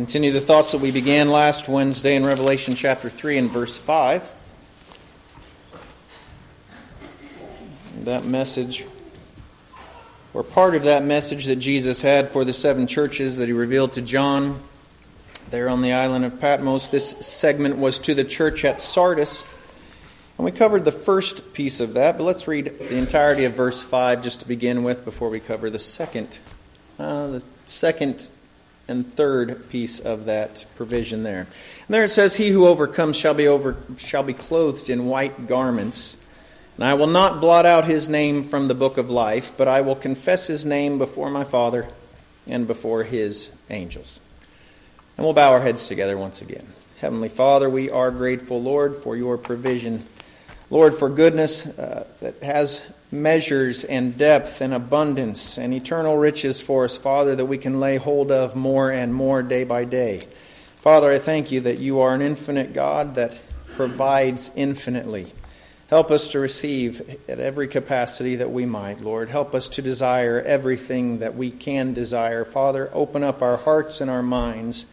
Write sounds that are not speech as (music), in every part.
Continue the thoughts that we began last Wednesday in Revelation chapter 3 and verse 5. That message, or part of that message that Jesus had for the seven churches that he revealed to John there on the island of Patmos, this segment was to the church at Sardis. And we covered the first piece of that, but let's read the entirety of verse 5 just to begin with before we cover the second, uh, the second and third piece of that provision there. And there it says, He who overcomes shall be, over, shall be clothed in white garments. And I will not blot out his name from the book of life, but I will confess his name before my Father and before his angels. And we'll bow our heads together once again. Heavenly Father, we are grateful, Lord, for your provision. Lord, for goodness uh, that has measures and depth and abundance and eternal riches for us, Father, that we can lay hold of more and more day by day. Father, I thank you that you are an infinite God that provides infinitely. Help us to receive at every capacity that we might, Lord. Help us to desire everything that we can desire. Father, open up our hearts and our minds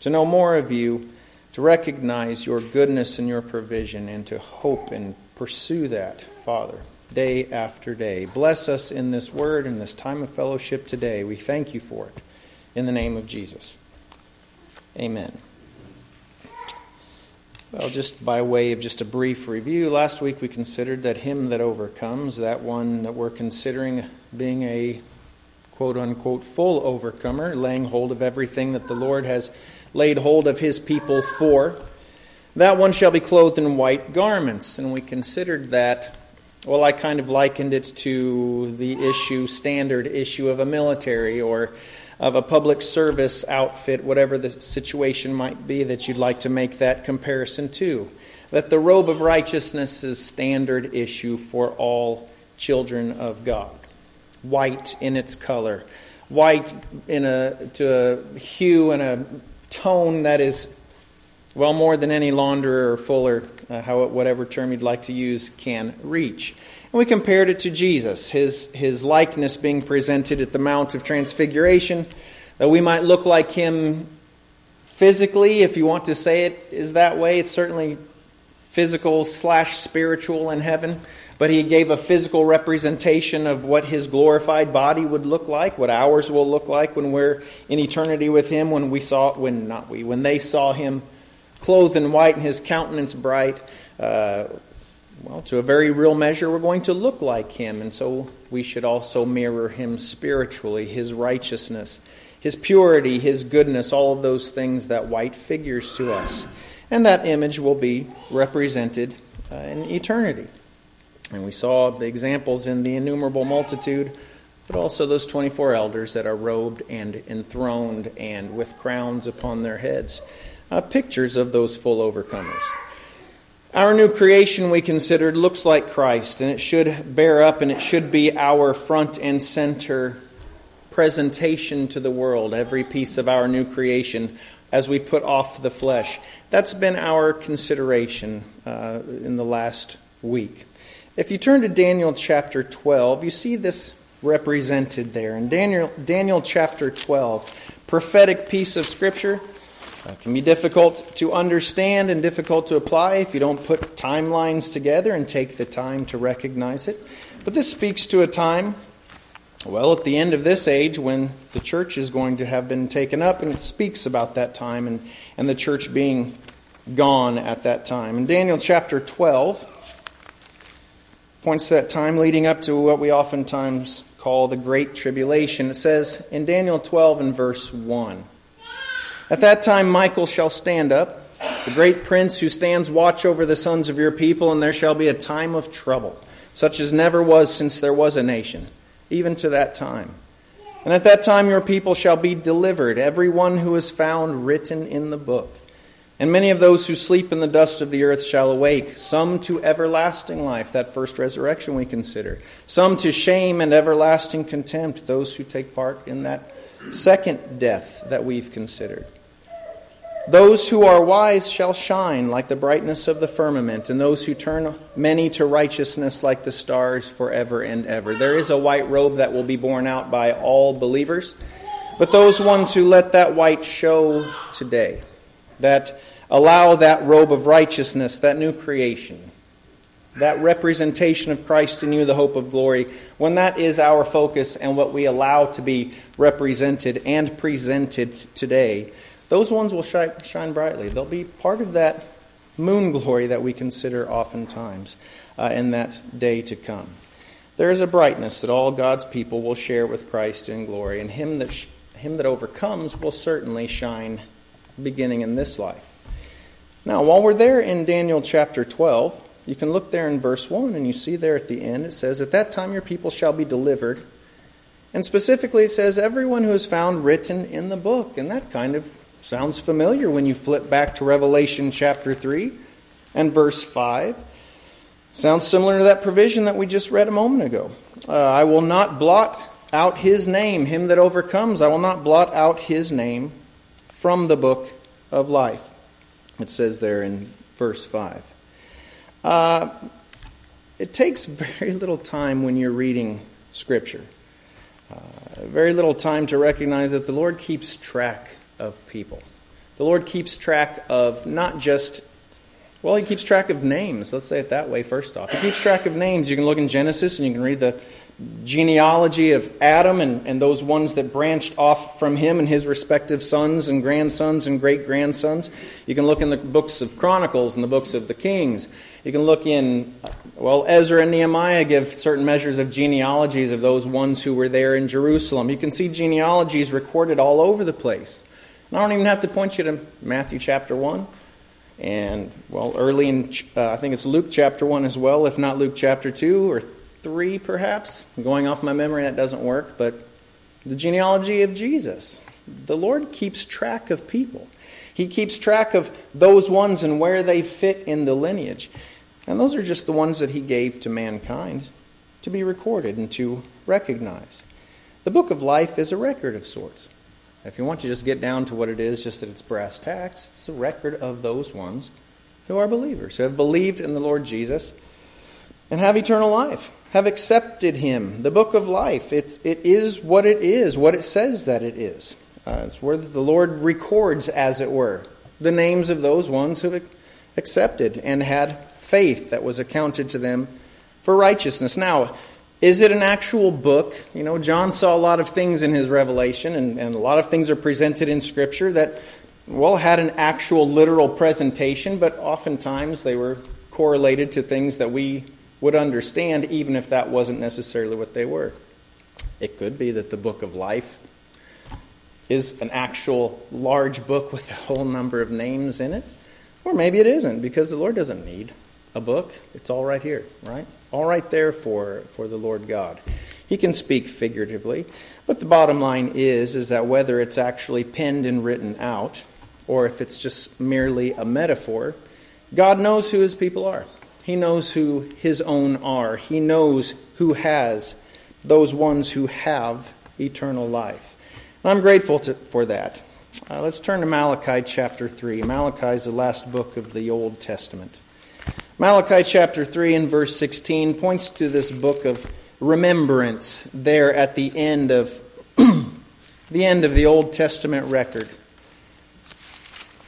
to know more of you, to recognize your goodness and your provision, and to hope and pursue that, Father day after day. Bless us in this word and this time of fellowship today. We thank you for it. In the name of Jesus. Amen. Well, just by way of just a brief review, last week we considered that him that overcomes, that one that we're considering being a quote unquote full overcomer, laying hold of everything that the Lord has laid hold of his people for, that one shall be clothed in white garments. And we considered that well, I kind of likened it to the issue, standard issue of a military or of a public service outfit, whatever the situation might be that you'd like to make that comparison to. That the robe of righteousness is standard issue for all children of God. White in its color, white in a to a hue and a tone that is well more than any launderer or fuller uh, how, whatever term you'd like to use, can reach. And we compared it to Jesus, his, his likeness being presented at the Mount of Transfiguration, that we might look like him physically, if you want to say it is that way. It's certainly physical slash spiritual in heaven, but he gave a physical representation of what his glorified body would look like, what ours will look like when we're in eternity with him, when we saw, when not we, when they saw him clothed in white and his countenance bright. Uh, well, to a very real measure, we're going to look like him, and so we should also mirror him spiritually, his righteousness, his purity, his goodness, all of those things that white figures to us. And that image will be represented uh, in eternity. And we saw the examples in the innumerable multitude, but also those 24 elders that are robed and enthroned and with crowns upon their heads uh, pictures of those full overcomers. Our new creation, we considered, looks like Christ, and it should bear up and it should be our front and center presentation to the world, every piece of our new creation, as we put off the flesh. That's been our consideration uh, in the last week. If you turn to Daniel chapter 12, you see this represented there. In Daniel, Daniel chapter 12, prophetic piece of Scripture. It can be difficult to understand and difficult to apply if you don't put timelines together and take the time to recognize it. But this speaks to a time, well, at the end of this age when the church is going to have been taken up, and it speaks about that time and, and the church being gone at that time. In Daniel chapter 12, points to that time leading up to what we oftentimes call the Great Tribulation. It says in Daniel 12 and verse 1. At that time, Michael shall stand up, the great prince who stands watch over the sons of your people, and there shall be a time of trouble, such as never was since there was a nation, even to that time. And at that time, your people shall be delivered, every one who is found written in the book. And many of those who sleep in the dust of the earth shall awake, some to everlasting life, that first resurrection we consider, some to shame and everlasting contempt, those who take part in that second death that we've considered. Those who are wise shall shine like the brightness of the firmament, and those who turn many to righteousness like the stars forever and ever. There is a white robe that will be borne out by all believers, but those ones who let that white show today, that allow that robe of righteousness, that new creation, that representation of Christ in you, the hope of glory, when that is our focus and what we allow to be represented and presented today, those ones will shine, brightly. They'll be part of that moon glory that we consider oftentimes uh, in that day to come. There is a brightness that all God's people will share with Christ in glory, and him that, sh- him that overcomes will certainly shine beginning in this life. Now, while we're there in Daniel chapter 12, you can look there in verse 1, and you see there at the end it says, At that time your people shall be delivered. And specifically it says, Everyone who is found written in the book. And that kind of sounds familiar when you flip back to Revelation chapter 3 and verse 5. Sounds similar to that provision that we just read a moment ago. Uh, I will not blot out his name, him that overcomes. I will not blot out his name from the book of life. It says there in verse 5. Uh, it takes very little time when you're reading Scripture. Uh, very little time to recognize that the Lord keeps track of people. The Lord keeps track of not just well, he keeps track of names. Let's say it that way, first off. He keeps track of names. You can look in Genesis and you can read the genealogy of Adam and, and those ones that branched off from him and his respective sons and grandsons and great grandsons. You can look in the books of Chronicles and the books of the Kings. You can look in, well, Ezra and Nehemiah give certain measures of genealogies of those ones who were there in Jerusalem. You can see genealogies recorded all over the place. And I don't even have to point you to Matthew chapter 1. And, well, early in, uh, I think it's Luke chapter 1 as well, if not Luke chapter 2 or 3 perhaps. I'm going off my memory, that doesn't work. But the genealogy of Jesus. The Lord keeps track of people, He keeps track of those ones and where they fit in the lineage. And those are just the ones that He gave to mankind to be recorded and to recognize. The book of life is a record of sorts. If you want to just get down to what it is, just that it's brass tacks, it's the record of those ones who are believers, who have believed in the Lord Jesus and have eternal life, have accepted Him. The book of life, it's, it is what it is, what it says that it is. Uh, it's where the Lord records, as it were, the names of those ones who accepted and had faith that was accounted to them for righteousness. Now, is it an actual book? You know, John saw a lot of things in his revelation, and, and a lot of things are presented in Scripture that, well, had an actual literal presentation, but oftentimes they were correlated to things that we would understand, even if that wasn't necessarily what they were. It could be that the book of life is an actual large book (laughs) with a whole number of names in it. Or maybe it isn't, because the Lord doesn't need a book. It's all right here, right? All right there for, for the Lord God. He can speak figuratively, but the bottom line is is that whether it's actually penned and written out or if it's just merely a metaphor, God knows who his people are. He knows who his own are. He knows who has those ones who have eternal life. And I'm grateful to, for that. Uh, let's turn to Malachi chapter 3. Malachi is the last book of the Old Testament. Malachi chapter 3 and verse 16 points to this book of remembrance there at the end of (clears throat) the end of the Old Testament record.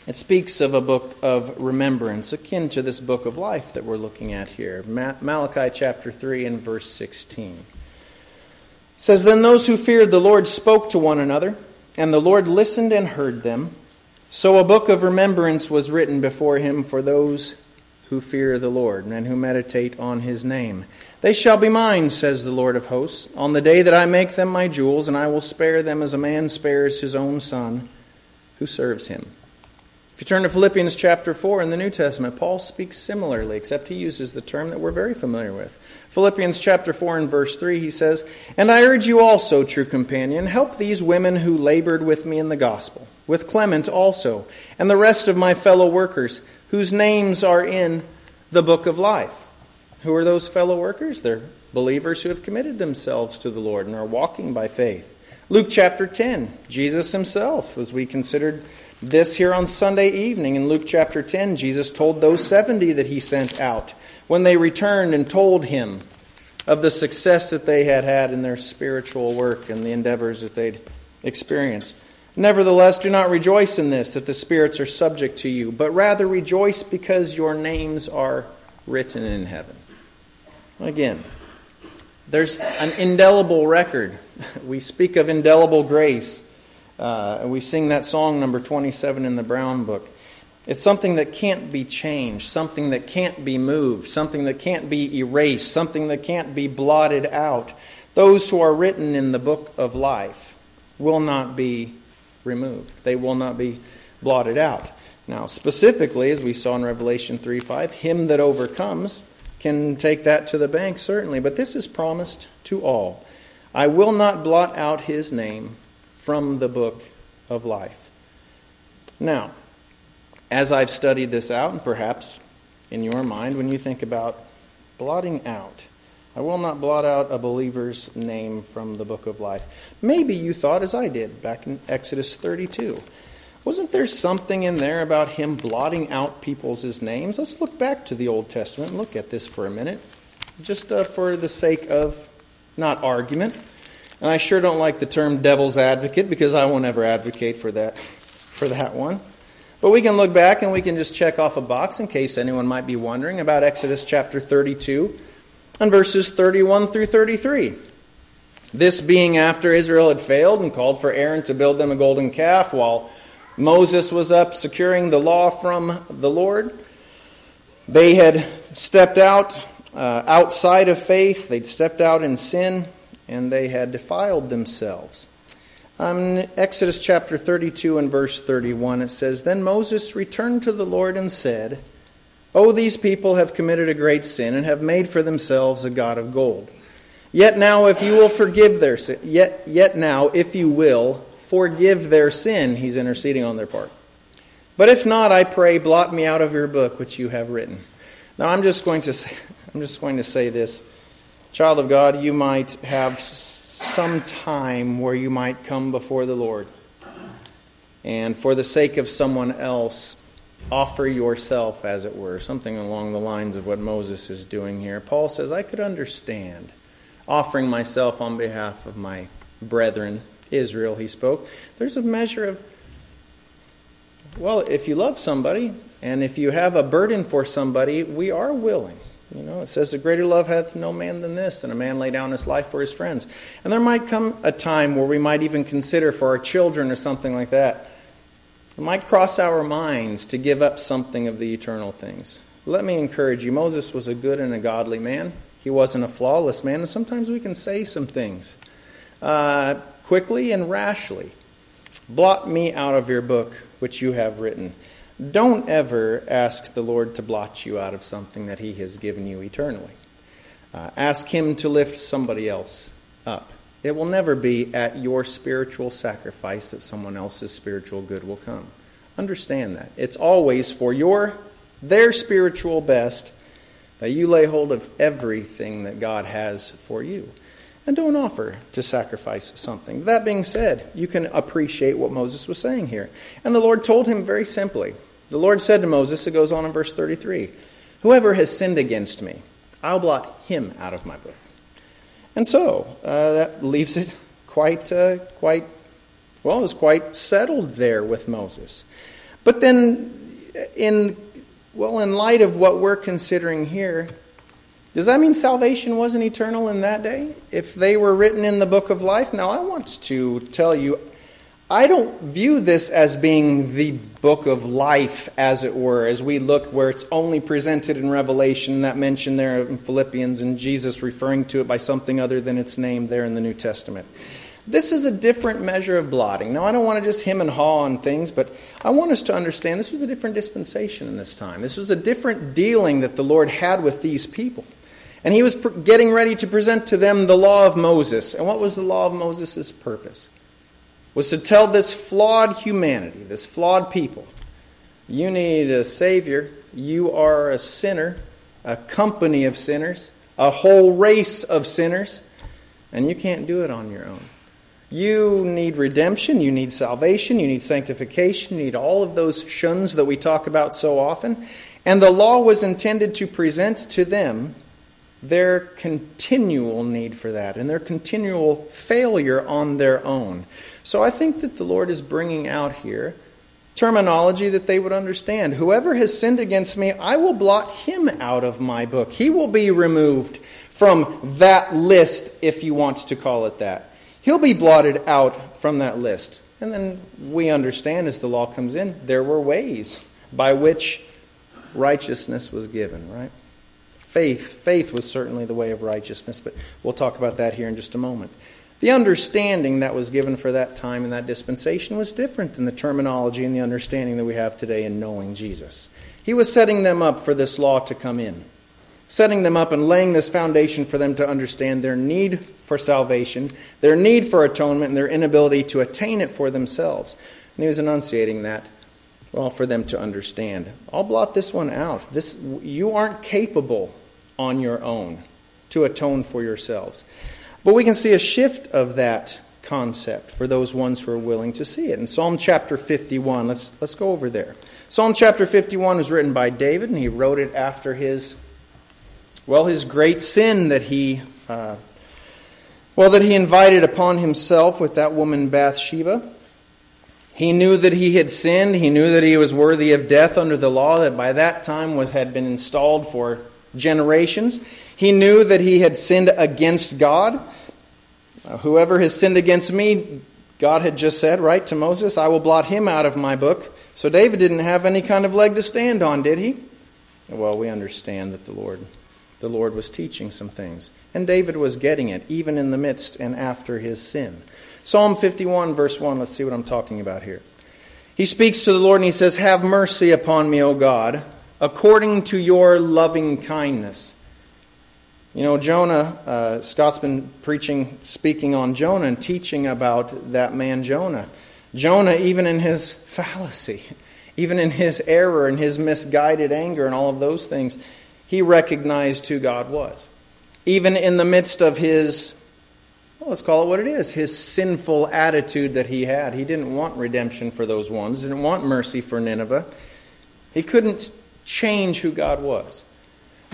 It speaks of a book of remembrance akin to this book of life that we're looking at here. Malachi chapter 3 and verse 16. It says then those who feared the Lord spoke to one another and the Lord listened and heard them. So a book of remembrance was written before him for those who fear the Lord and who meditate on his name. They shall be mine, says the Lord of hosts, on the day that I make them my jewels, and I will spare them as a man spares his own son who serves him. If you turn to Philippians chapter 4 in the New Testament, Paul speaks similarly, except he uses the term that we're very familiar with. Philippians chapter 4 and verse 3, he says, And I urge you also, true companion, help these women who labored with me in the gospel, with Clement also, and the rest of my fellow workers whose names are in the book of life. Who are those fellow workers? They're believers who have committed themselves to the Lord and are walking by faith. Luke chapter 10, Jesus himself, as we considered this here on Sunday evening in Luke chapter 10, Jesus told those 70 that he sent out when they returned and told him of the success that they had had in their spiritual work and the endeavors that they'd experienced. Nevertheless, do not rejoice in this, that the spirits are subject to you, but rather rejoice because your names are written in heaven. Again, there's an indelible record. (laughs) We speak of indelible grace. Uh, we sing that song, number 27 in the Brown Book. It's something that can't be changed, something that can't be moved, something that can't be erased, something that can't be blotted out. Those who are written in the book of life will not be removed, they will not be blotted out. Now, specifically, as we saw in Revelation 3 5, him that overcomes can take that to the bank, certainly, but this is promised to all. I will not blot out his name from the book of life. Now, as I've studied this out, and perhaps in your mind, when you think about blotting out, I will not blot out a believer's name from the book of life. Maybe you thought as I did back in Exodus 32. Wasn't there something in there about him blotting out people's names? Let's look back to the Old Testament and look at this for a minute, just uh, for the sake of not argument. And I sure don't like the term devil's advocate because I won't ever advocate for that for that one. But we can look back and we can just check off a box in case anyone might be wondering about Exodus chapter 32 and verses 31 through 33. This being after Israel had failed and called for Aaron to build them a golden calf while Moses was up securing the law from the Lord. They had stepped out uh, outside of faith, they'd stepped out in sin, and they had defiled themselves. Um, Exodus chapter 32 and verse 31, it says, Then Moses returned to the Lord and said, Oh, these people have committed a great sin and have made for themselves a god of gold. Yet now, if you will forgive their sin, yet, yet now, if you will forgive their sin, he's interceding on their part. But if not, I pray, blot me out of your book which you have written. Now, I'm just going to say, (laughs) I'm just going to say this, child of God, you might have some time where you might come before the Lord and, for the sake of someone else, offer yourself, as it were, something along the lines of what Moses is doing here. Paul says, I could understand offering myself on behalf of my brethren, Israel, he spoke. There's a measure of, well, if you love somebody and if you have a burden for somebody, we are willing. You know, it says, The greater love hath no man than this, than a man lay down his life for his friends. And there might come a time where we might even consider for our children or something like that. It might cross our minds to give up something of the eternal things. Let me encourage you Moses was a good and a godly man. He wasn't a flawless man, and sometimes we can say some things uh, quickly and rashly. Blot me out of your book which you have written. Don't ever ask the Lord to blot you out of something that He has given you eternally. Uh, ask Him to lift somebody else up. It will never be at your spiritual sacrifice that someone else's spiritual good will come. Understand that. It's always for your their spiritual best that you lay hold of everything that God has for you. And don't offer to sacrifice something. That being said, you can appreciate what Moses was saying here. And the Lord told him very simply the Lord said to Moses, it goes on in verse 33 Whoever has sinned against me, I'll blot him out of my book. And so uh, that leaves it quite, uh, quite, well, it was quite settled there with Moses. But then, in, well, in light of what we're considering here, does that mean salvation wasn't eternal in that day? If they were written in the book of life? Now, I want to tell you, I don't view this as being the book of life, as it were, as we look where it's only presented in Revelation, that mention there in Philippians, and Jesus referring to it by something other than its name there in the New Testament. This is a different measure of blotting. Now, I don't want to just him and haw on things, but I want us to understand this was a different dispensation in this time. This was a different dealing that the Lord had with these people. And he was getting ready to present to them the law of Moses. And what was the law of Moses' purpose? Was to tell this flawed humanity, this flawed people, you need a Savior. You are a sinner, a company of sinners, a whole race of sinners, and you can't do it on your own. You need redemption, you need salvation, you need sanctification, you need all of those shuns that we talk about so often. And the law was intended to present to them their continual need for that and their continual failure on their own. So I think that the Lord is bringing out here terminology that they would understand. Whoever has sinned against me, I will blot him out of my book. He will be removed from that list, if you want to call it that. He'll be blotted out from that list. And then we understand as the law comes in, there were ways by which righteousness was given, right? Faith, faith was certainly the way of righteousness, but we'll talk about that here in just a moment. The understanding that was given for that time and that dispensation was different than the terminology and the understanding that we have today in knowing Jesus. He was setting them up for this law to come in, setting them up and laying this foundation for them to understand their need for salvation, their need for atonement, and their inability to attain it for themselves. And he was enunciating that well, for them to understand. I'll blot this one out. This, you aren't capable on your own to atone for yourselves. But we can see a shift of that concept for those ones who are willing to see it. In Psalm chapter 51, let's, let's go over there. Psalm chapter 51 was written by David, and he wrote it after his, well, his great sin that he, uh, well, that he invited upon himself with that woman Bathsheba. He knew that he had sinned. He knew that he was worthy of death under the law that by that time was, had been installed for generations. He knew that he had sinned against God. Whoever has sinned against me, God had just said, right, to Moses, I will blot him out of my book. So David didn't have any kind of leg to stand on, did he? Well, we understand that the Lord the Lord was teaching some things. And David was getting it, even in the midst and after his sin. Psalm 51, verse 1, let's see what I'm talking about here. He speaks to the Lord and he says, Have mercy upon me, O God, according to your loving kindness. You know, Jonah, uh, Scott's been preaching, speaking on Jonah and teaching about that man Jonah. Jonah, even in his fallacy, even in his error and his misguided anger and all of those things, he recognized who God was. Even in the midst of his well, let's call it what it is his sinful attitude that he had. He didn't want redemption for those ones, didn't want mercy for Nineveh. He couldn't change who God was.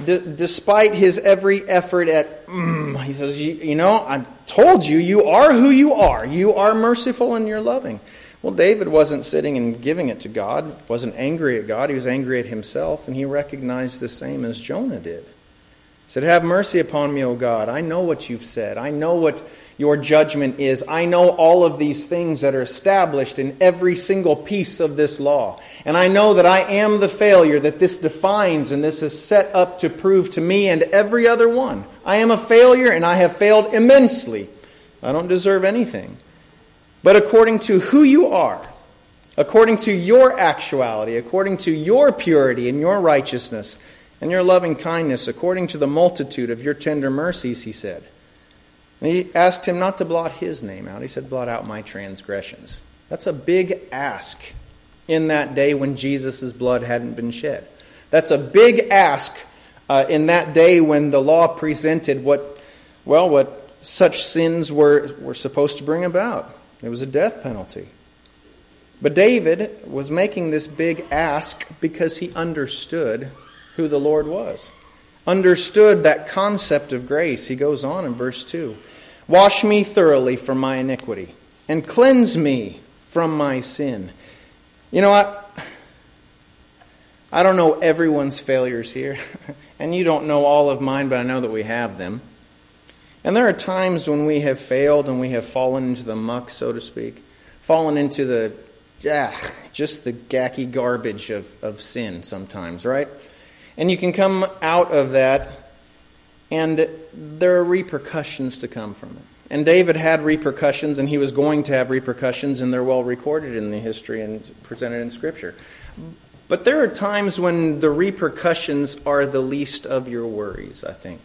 D- despite his every effort at, mm, he says, you, you know, I told you, you are who you are. You are merciful and you're loving. Well, David wasn't sitting and giving it to God, wasn't angry at God. He was angry at himself, and he recognized the same as Jonah did He said, Have mercy upon me, O God. I know what you've said. I know what your judgment is. I know all of these things that are established in every single piece of this law. And I know that I am the failure that this defines and this is set up to prove to me and every other one. I am a failure and I have failed immensely. I don't deserve anything. But according to who you are, according to your actuality, according to your purity and your righteousness, and your loving kindness according to the multitude of your tender mercies, he said. And he asked him not to blot his name out. He said, Blot out my transgressions. That's a big ask in that day when Jesus' blood hadn't been shed. That's a big ask uh, in that day when the law presented what, well, what such sins were, were supposed to bring about. It was a death penalty. But David was making this big ask because he understood who the Lord was, understood that concept of grace. He goes on in verse 2 Wash me thoroughly from my iniquity, and cleanse me from my sin. You know what? I don't know everyone's failures here, (laughs) and you don't know all of mine, but I know that we have them. And there are times when we have failed and we have fallen into the muck, so to speak, fallen into the, ah, just the gacky garbage of, of sin sometimes, right? And you can come out of that, and there are repercussions to come from it. And David had repercussions, and he was going to have repercussions, and they're well recorded in the history and presented in Scripture. But there are times when the repercussions are the least of your worries, I think.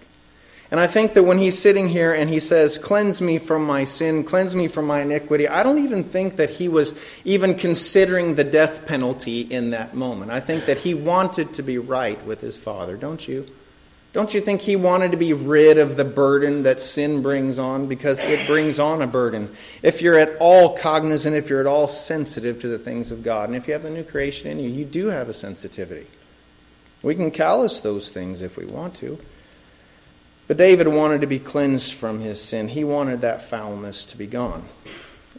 And I think that when he's sitting here and he says, Cleanse me from my sin, cleanse me from my iniquity, I don't even think that he was even considering the death penalty in that moment. I think that he wanted to be right with his father, don't you? Don't you think he wanted to be rid of the burden that sin brings on? Because it brings on a burden. If you're at all cognizant, if you're at all sensitive to the things of God, and if you have the new creation in you, you do have a sensitivity. We can callous those things if we want to. But David wanted to be cleansed from his sin. He wanted that foulness to be gone.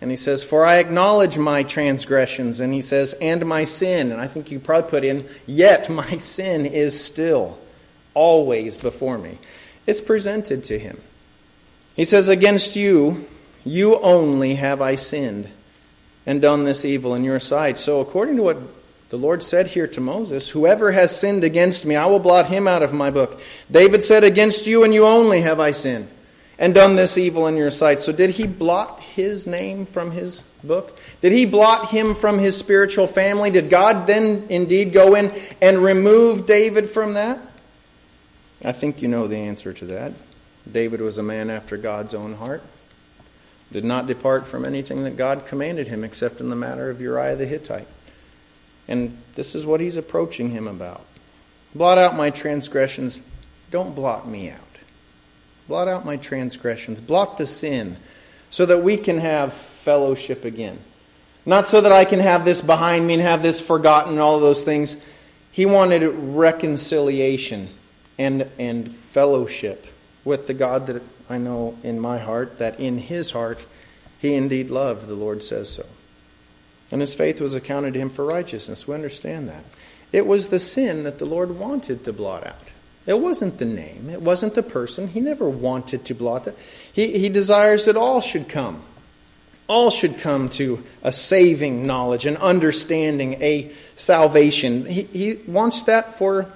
And he says, For I acknowledge my transgressions. And he says, And my sin. And I think you probably put in, Yet my (laughs) sin is still always before me. It's presented to him. He says, Against you, you only have I sinned and done this evil in your sight. So, according to what the Lord said here to Moses, Whoever has sinned against me, I will blot him out of my book. David said, Against you and you only have I sinned and done this evil in your sight. So, did he blot his name from his book? Did he blot him from his spiritual family? Did God then indeed go in and remove David from that? I think you know the answer to that. David was a man after God's own heart, did not depart from anything that God commanded him except in the matter of Uriah the Hittite. And this is what he's approaching him about. Blot out my transgressions. Don't blot me out. Blot out my transgressions. Blot the sin so that we can have fellowship again. Not so that I can have this behind me and have this forgotten and all those things. He wanted reconciliation and, and fellowship with the God that I know in my heart, that in his heart he indeed loved, the Lord says so. And his faith was accounted to him for righteousness. We understand that. It was the sin that the Lord wanted to blot out. It wasn't the name, it wasn't the person. He never wanted to blot that. He, he desires that all should come. All should come to a saving knowledge, an understanding, a salvation. He, he wants that for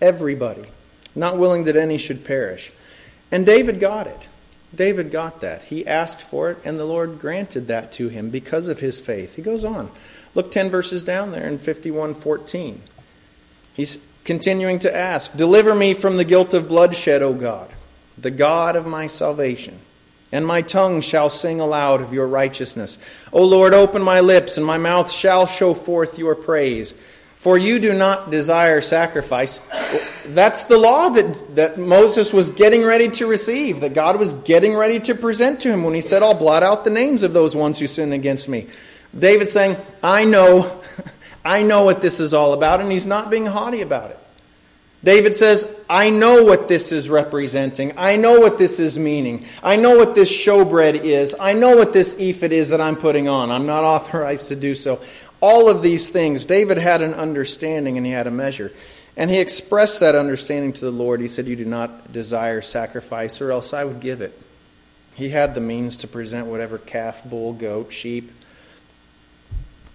everybody, not willing that any should perish. And David got it. David got that. He asked for it, and the Lord granted that to him because of his faith. He goes on. Look 10 verses down there in 51:14. He's continuing to ask, "Deliver me from the guilt of bloodshed, O God, the God of my salvation." And my tongue shall sing aloud of your righteousness. O Lord, open my lips, and my mouth shall show forth your praise. For you do not desire sacrifice. That's the law that, that Moses was getting ready to receive, that God was getting ready to present to him when he said, I'll blot out the names of those ones who sin against me. David saying, I know, (laughs) I know what this is all about, and he's not being haughty about it. David says, I know what this is representing. I know what this is meaning. I know what this showbread is. I know what this ephod is that I'm putting on. I'm not (laughs) authorized to do so. All of these things, David had an understanding and he had a measure. And he expressed that understanding to the Lord. He said, You do not desire sacrifice, or else I would give it. He had the means to present whatever calf, bull, goat, sheep,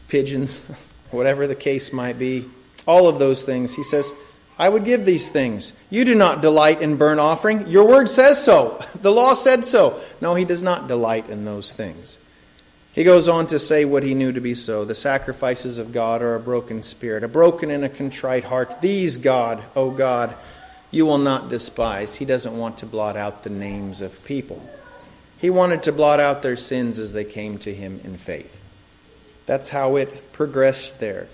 pigeons, (laughs) whatever the case might be. All of those things. He says, I would give these things. You do not delight in burnt offering. Your word says so. (laughs) The law said so. No, he does not delight in those things. He goes on to say what he knew to be so. The sacrifices of God are a broken spirit, a broken and a contrite heart. These, God, O God, you will not despise. He doesn't want to blot out the names of people. He wanted to blot out their sins as they came to him in faith. That's how it progressed there.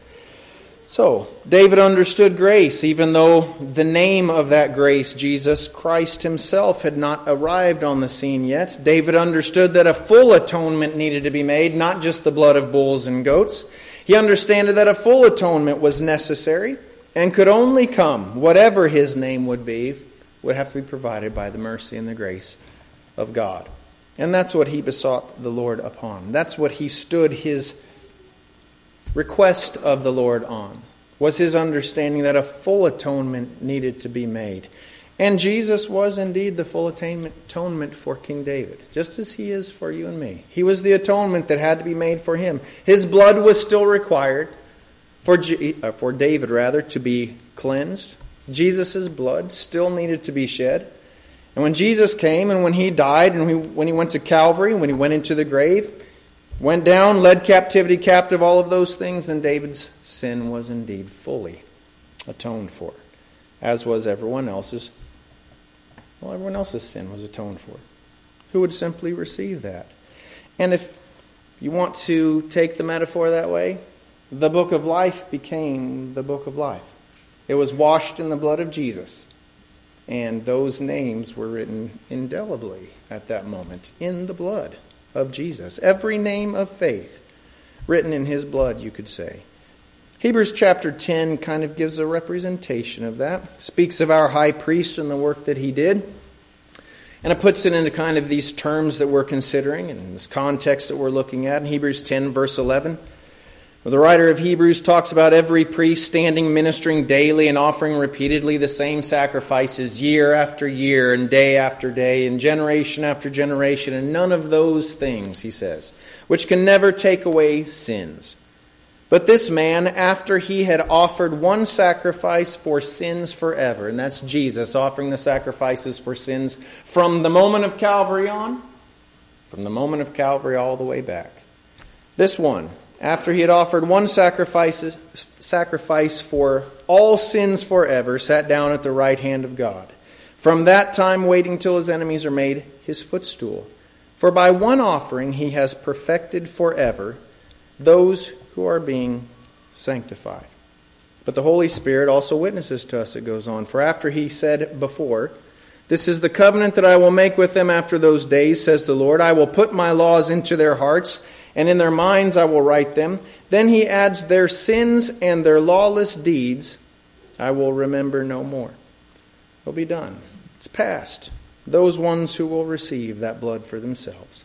So, David understood grace, even though the name of that grace, Jesus Christ himself, had not arrived on the scene yet. David understood that a full atonement needed to be made, not just the blood of bulls and goats. He understood that a full atonement was necessary and could only come, whatever his name would be, would have to be provided by the mercy and the grace of God. And that's what he besought the Lord upon. That's what he stood his request of the Lord on was his understanding that a full atonement needed to be made. And Jesus was indeed the full atonement for King David, just as he is for you and me. He was the atonement that had to be made for him. His blood was still required for, uh, for David, rather, to be cleansed. Jesus' blood still needed to be shed. And when Jesus came and when he died and when he went to Calvary, and when he went into the grave, went down, led captivity captive, all of those things, and David's sin was indeed fully atoned for, as was everyone else's. Well, everyone else's sin was atoned for. Who would simply receive that? And if you want to take the metaphor that way, the book of life became the book of life. It was washed in the blood of Jesus. And those names were written indelibly at that moment in the blood of Jesus. Every name of faith written in his blood, you could say. Hebrews chapter 10 kind of gives a representation of that. Speaks of our high priest and the work that he did. And it puts it into kind of these terms that we're considering and this context that we're looking at in Hebrews 10, verse 11. The writer of Hebrews talks about every priest standing, ministering daily, and offering repeatedly the same sacrifices year after year, and day after day, and generation after generation, and none of those things, he says, which can never take away sins. But this man, after he had offered one sacrifice for sins forever, and that's Jesus offering the sacrifices for sins from the moment of Calvary on, from the moment of Calvary all the way back. This one, after he had offered one sacrifice, sacrifice for all sins forever, sat down at the right hand of God. From that time, waiting till his enemies are made his footstool. For by one offering he has perfected forever those who are being sanctified. But the Holy Spirit also witnesses to us, it goes on. For after he said before, This is the covenant that I will make with them after those days, says the Lord. I will put my laws into their hearts and in their minds I will write them. Then he adds, Their sins and their lawless deeds I will remember no more. It'll be done. It's past. Those ones who will receive that blood for themselves.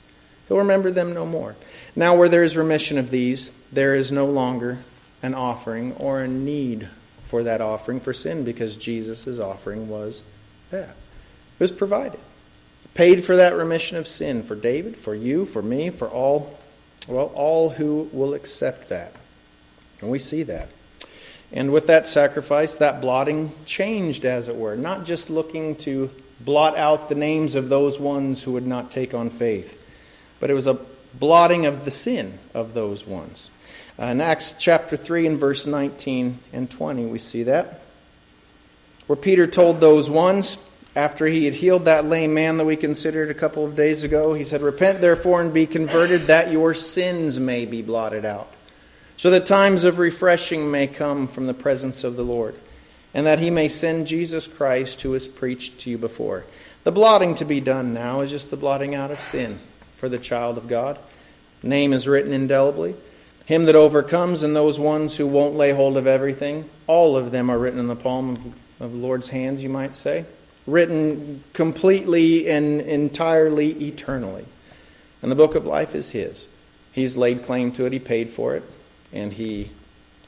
He'll remember them no more. Now, where there is remission of these, there is no longer an offering or a need for that offering for sin because Jesus' offering was that. It was provided. Paid for that remission of sin for David, for you, for me, for all well, all who will accept that. And we see that. And with that sacrifice, that blotting changed, as it were, not just looking to blot out the names of those ones who would not take on faith, but it was a blotting of the sin of those ones. Uh, in Acts chapter 3 and verse 19 and 20, we see that. Where Peter told those ones, after he had healed that lame man that we considered a couple of days ago, he said, Repent therefore and be converted, that your sins may be blotted out, so that times of refreshing may come from the presence of the Lord, and that he may send Jesus Christ, who was preached to you before. The blotting to be done now is just the blotting out of sin for the child of God. Name is written indelibly. Him that overcomes, and those ones who won't lay hold of everything, all of them are written in the palm of, of the Lord's hands, you might say written completely and entirely eternally. And the book of life is his. He's laid claim to it, he paid for it, and he,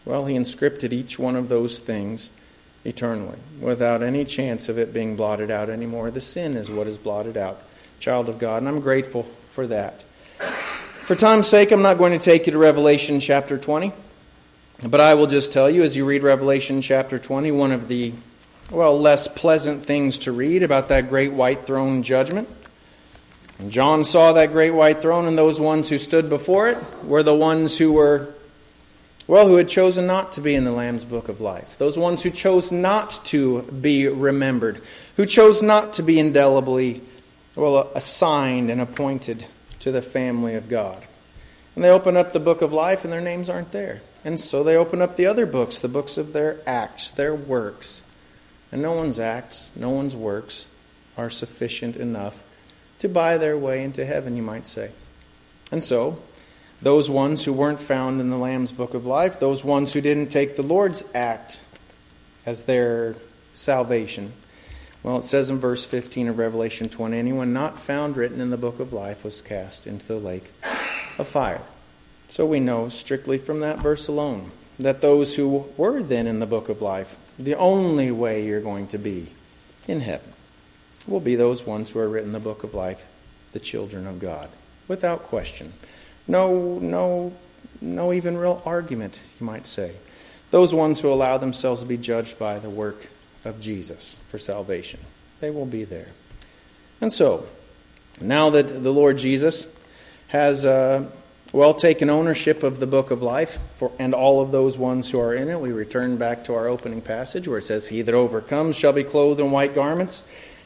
well, he inscripted each one of those things eternally without any chance of it being blotted out anymore. The sin is what is blotted out. Child of God, and I'm grateful for that. For time's sake, I'm not going to take you to Revelation chapter 20, but I will just tell you as you read Revelation chapter 20, one of the well, less pleasant things to read about that great white throne judgment. And John saw that great white throne, and those ones who stood before it were the ones who were, well, who had chosen not to be in the Lamb's book of life. Those ones who chose not to be remembered, who chose not to be indelibly, well, assigned and appointed to the family of God. And they open up the book of life, and their names aren't there. And so they open up the other books, the books of their acts, their works. And no one's acts, no one's works are sufficient enough to buy their way into heaven, you might say. And so, those ones who weren't found in the Lamb's book of life, those ones who didn't take the Lord's act as their salvation, well, it says in verse 15 of Revelation 20 anyone not found written in the book of life was cast into the lake of fire. So we know strictly from that verse alone that those who were then in the book of life the only way you're going to be in heaven will be those ones who are written in the book of life, the children of God, without question. No, no, no even real argument, you might say. Those ones who allow themselves to be judged by the work of Jesus for salvation, they will be there. And so, now that the Lord Jesus has uh, well taken ownership of the book of life for, and all of those ones who are in it. We return back to our opening passage where it says, He that overcomes shall be clothed in white garments.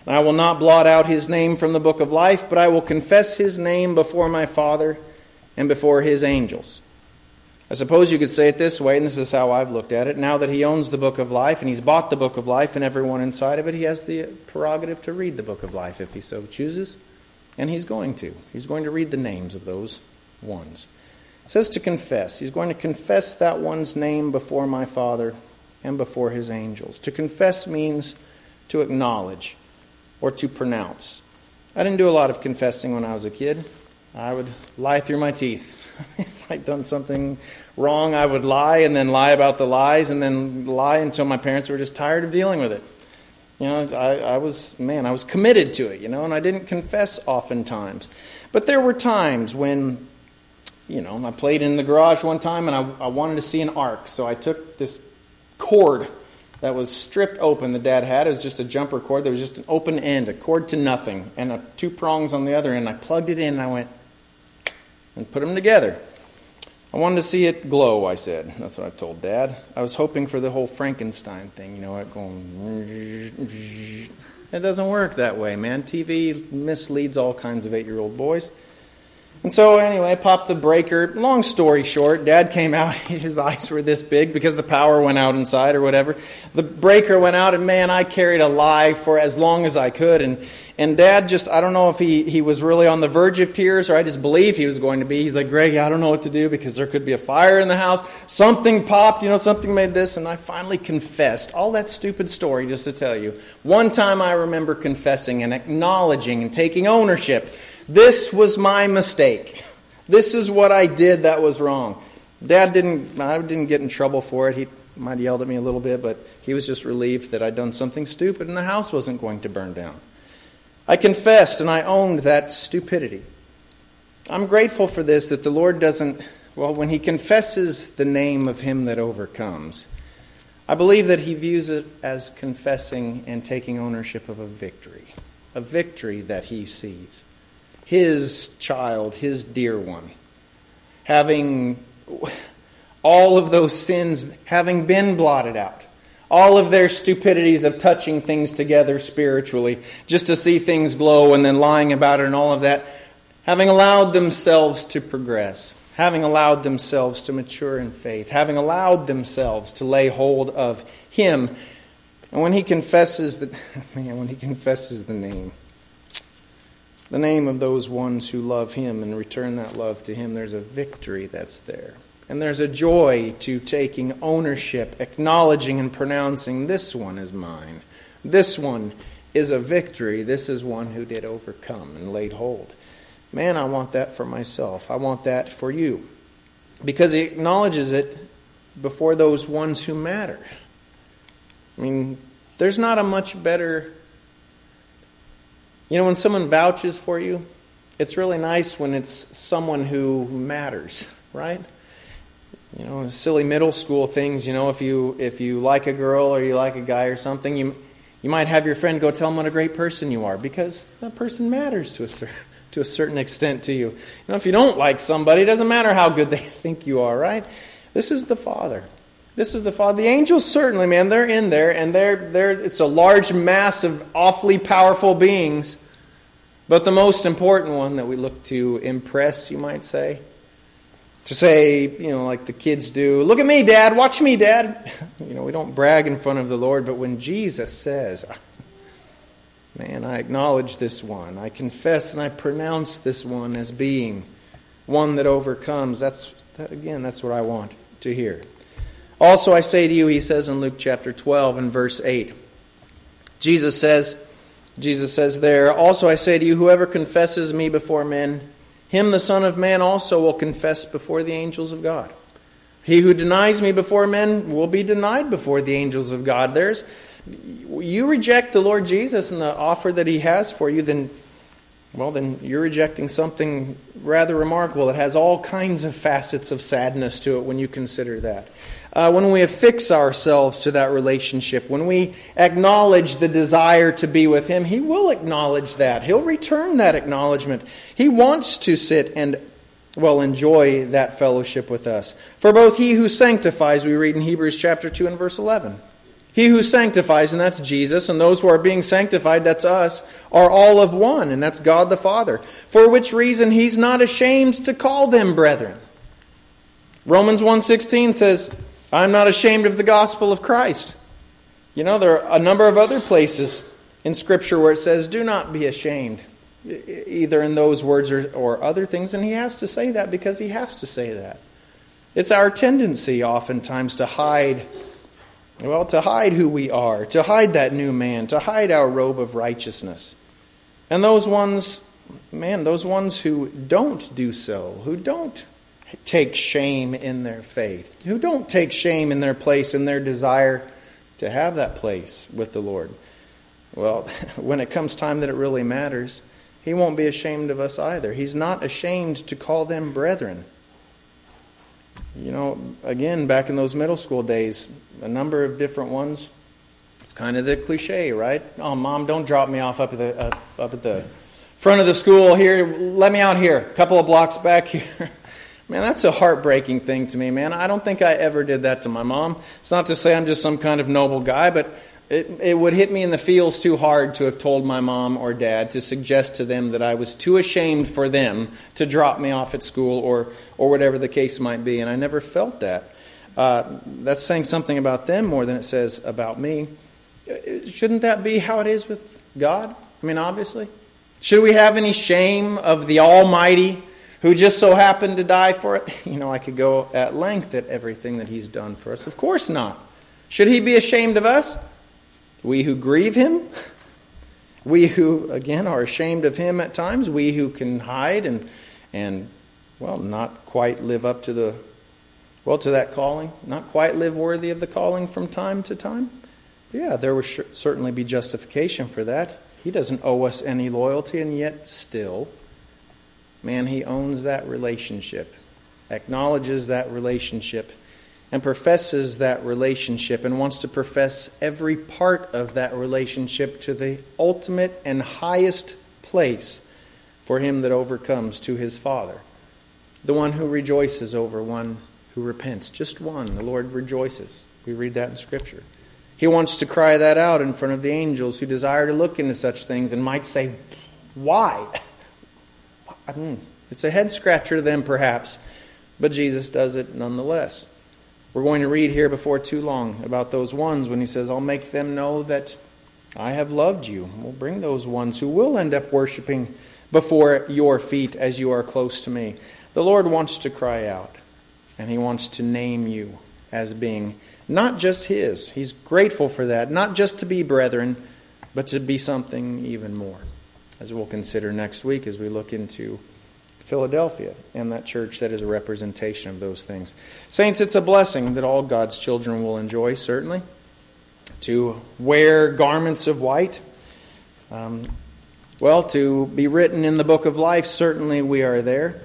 And I will not blot out his name from the book of life, but I will confess his name before my Father and before his angels. I suppose you could say it this way, and this is how I've looked at it. Now that he owns the book of life and he's bought the book of life and everyone inside of it, he has the prerogative to read the book of life if he so chooses. And he's going to. He's going to read the names of those ones. It says to confess. He's going to confess that one's name before my Father and before his angels. To confess means to acknowledge or to pronounce. I didn't do a lot of confessing when I was a kid. I would lie through my teeth. (laughs) if I'd done something wrong, I would lie and then lie about the lies and then lie until my parents were just tired of dealing with it. You know, I, I was, man, I was committed to it, you know, and I didn't confess oftentimes. But there were times when, you know, I played in the garage one time and I, I wanted to see an arc, So I took this cord that was stripped open the dad had. It was just a jumper cord. There was just an open end, a cord to nothing, and a, two prongs on the other end. I plugged it in and I went and put them together. I wanted to see it glow, I said. That's what I told Dad. I was hoping for the whole Frankenstein thing, you know, it going. It doesn't work that way, man. TV misleads all kinds of eight year old boys. And so, anyway, popped the breaker. Long story short, Dad came out. (laughs) His eyes were this big because the power went out inside or whatever. The breaker went out, and man, I carried a lie for as long as I could. And and dad just, I don't know if he, he was really on the verge of tears or I just believed he was going to be. He's like, Greg, I don't know what to do because there could be a fire in the house. Something popped, you know, something made this. And I finally confessed. All that stupid story just to tell you. One time I remember confessing and acknowledging and taking ownership. This was my mistake. This is what I did that was wrong. Dad didn't, I didn't get in trouble for it. He might have yelled at me a little bit, but he was just relieved that I'd done something stupid and the house wasn't going to burn down. I confessed and I owned that stupidity. I'm grateful for this that the Lord doesn't, well, when He confesses the name of Him that overcomes, I believe that He views it as confessing and taking ownership of a victory, a victory that He sees. His child, His dear one, having all of those sins having been blotted out all of their stupidities of touching things together spiritually, just to see things glow and then lying about it and all of that, having allowed themselves to progress, having allowed themselves to mature in faith, having allowed themselves to lay hold of Him. And when he confesses that, (laughs) man, when he confesses the name, the name of those ones who love him and return that love to him, there's a victory that's there. And there's a joy to taking ownership, acknowledging and pronouncing, this one is mine. This one is a victory. This is one who did overcome and laid hold. Man, I want that for myself. I want that for you. Because he acknowledges it before those ones who matter. I mean, there's not a much better. You know, when someone vouches for you, it's really nice when it's someone who matters, (laughs) right? you know, silly middle school things. You know, if you if you like a girl or you like a guy or something, you you might have your friend go tell them what a great person you are because that person matters to a certain to a certain extent to you. You know, if you don't like somebody, it doesn't matter how good (laughs) they think you are, right? This is the Father. This is the Father. The angels certainly, man, they're in there, and they're they're it's a large mass of awfully powerful beings. But the most important one that we look to impress, you might say, to say, you know, like the kids do, look at me, Dad, watch me, Dad. (laughs) You know, we don't brag in front of the Lord, but when Jesus says, ah, man, I acknowledge this one, I confess and I pronounce this one as being one that overcomes, that's, that, again, that's what I want to hear. Also, I say to you, he says in Luke chapter 12 and verse 8, Jesus says, Jesus says there, also I say to you, whoever confesses me before men, him the Son of Man also will confess before the angels of God. He who denies me before men will be denied before the angels of God. There's you reject the Lord Jesus and the offer that he has for you, then well, then you're rejecting something rather remarkable. It has all kinds of facets of sadness to it when you consider that uh, when we affix ourselves to that relationship, when we acknowledge the desire to be with Him, He will acknowledge that. He'll return that acknowledgement. He wants to sit and, well, enjoy that fellowship with us. For both He who sanctifies, we read in Hebrews chapter 2 and verse 11. He who sanctifies, and that's Jesus, and those who are being sanctified, that's us, are all of one, and that's God the Father. For which reason he's not ashamed to call them brethren. Romans 1:16 says, I'm not ashamed of the gospel of Christ. You know, there are a number of other places in Scripture where it says, do not be ashamed, either in those words or, or other things. And he has to say that because he has to say that. It's our tendency oftentimes to hide, well, to hide who we are, to hide that new man, to hide our robe of righteousness. And those ones, man, those ones who don't do so, who don't take shame in their faith, who don't take shame in their place, in their desire to have that place with the Lord. Well, (laughs) when it comes time that it really matters, he won't be ashamed of us either. He's not ashamed to call them brethren. You know, again, back in those middle school days, a number of different ones. It's kind of the cliche, right? Oh, mom, don't drop me off up at the uh, up at the front of the school here. Let me out here, a couple of blocks back here. (laughs) Man, that's a heartbreaking thing to me, man. I don't think I ever did that to my mom. It's not to say I'm just some kind of noble guy, but it, it would hit me in the feels too hard to have told my mom or dad to suggest to them that I was too ashamed for them to drop me off at school or, or whatever the case might be. And I never felt that. Uh, that's saying something about them more than it says about me. Shouldn't that be how it is with God? I mean, obviously. Should we have any shame of the Almighty who just so happened to die for it? (laughs) You know, I could go at length at everything that He's done for us. Of course not. Should He be ashamed of us? We who grieve him, we who, again, are ashamed of him at times, we who can hide and, and well, not quite live up to the, well, to that calling, not quite live worthy of the calling from time to time. Yeah, there would certainly be justification for that. He doesn't owe us any loyalty, and yet still, man, he owns that relationship, acknowledges that relationship and professes that relationship and wants to profess every part of that relationship to the ultimate and highest place for him that overcomes to his Father. The one who rejoices over one who repents. Just one. The Lord rejoices. We read that in Scripture. He wants to cry that out in front of the angels who desire to look into such things and might say, Why? (laughs) It's a head scratcher to them, perhaps, but Jesus does it nonetheless. We're going to read here before too long about those ones when he says, I'll make them know that I have loved you. We'll bring those ones who will end up worshiping before your feet as you are close to me. The Lord wants to cry out, and he wants to name you as being not just his. He's grateful for that, not just to be brethren, but to be something even more, as we'll consider next week as we look into Philadelphia and that church that is a representation of those things. Saints, it's a blessing that all God's children will enjoy, certainly, to wear garments of white. Um, well, to be written in the book of life, certainly we are there.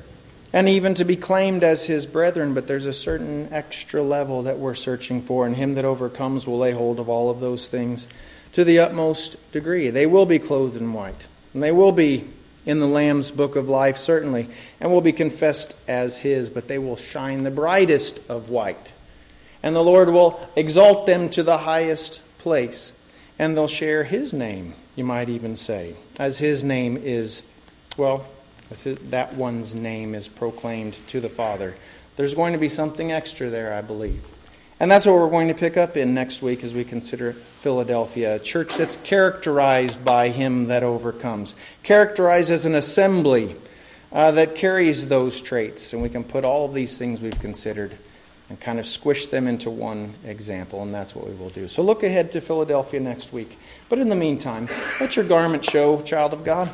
And even to be claimed as his brethren, but there's a certain extra level that we're searching for, and him that overcomes will lay hold of all of those things to the utmost degree. They will be clothed in white, and they will be in the Lamb's book of life, certainly, and will be confessed as his, but they will shine the brightest of white. And the Lord will exalt them to the highest place, and they'll share his name, you might even say, as his name is, well, that one's name is proclaimed to the Father. There's going to be something extra there, I believe. And that's what we're going to pick up in next week as we consider Philadelphia, a church that's characterized by Him that overcomes, characterized as an assembly uh, that carries those traits. And we can put all of these things we've considered and kind of squish them into one example, and that's what we will do. So look ahead to Philadelphia next week. But in the meantime, let your garment show, child of God,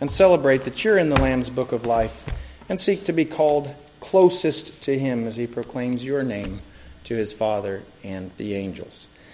and celebrate that you're in the Lamb's book of life and seek to be called closest to Him as He proclaims your name to his Father and the angels.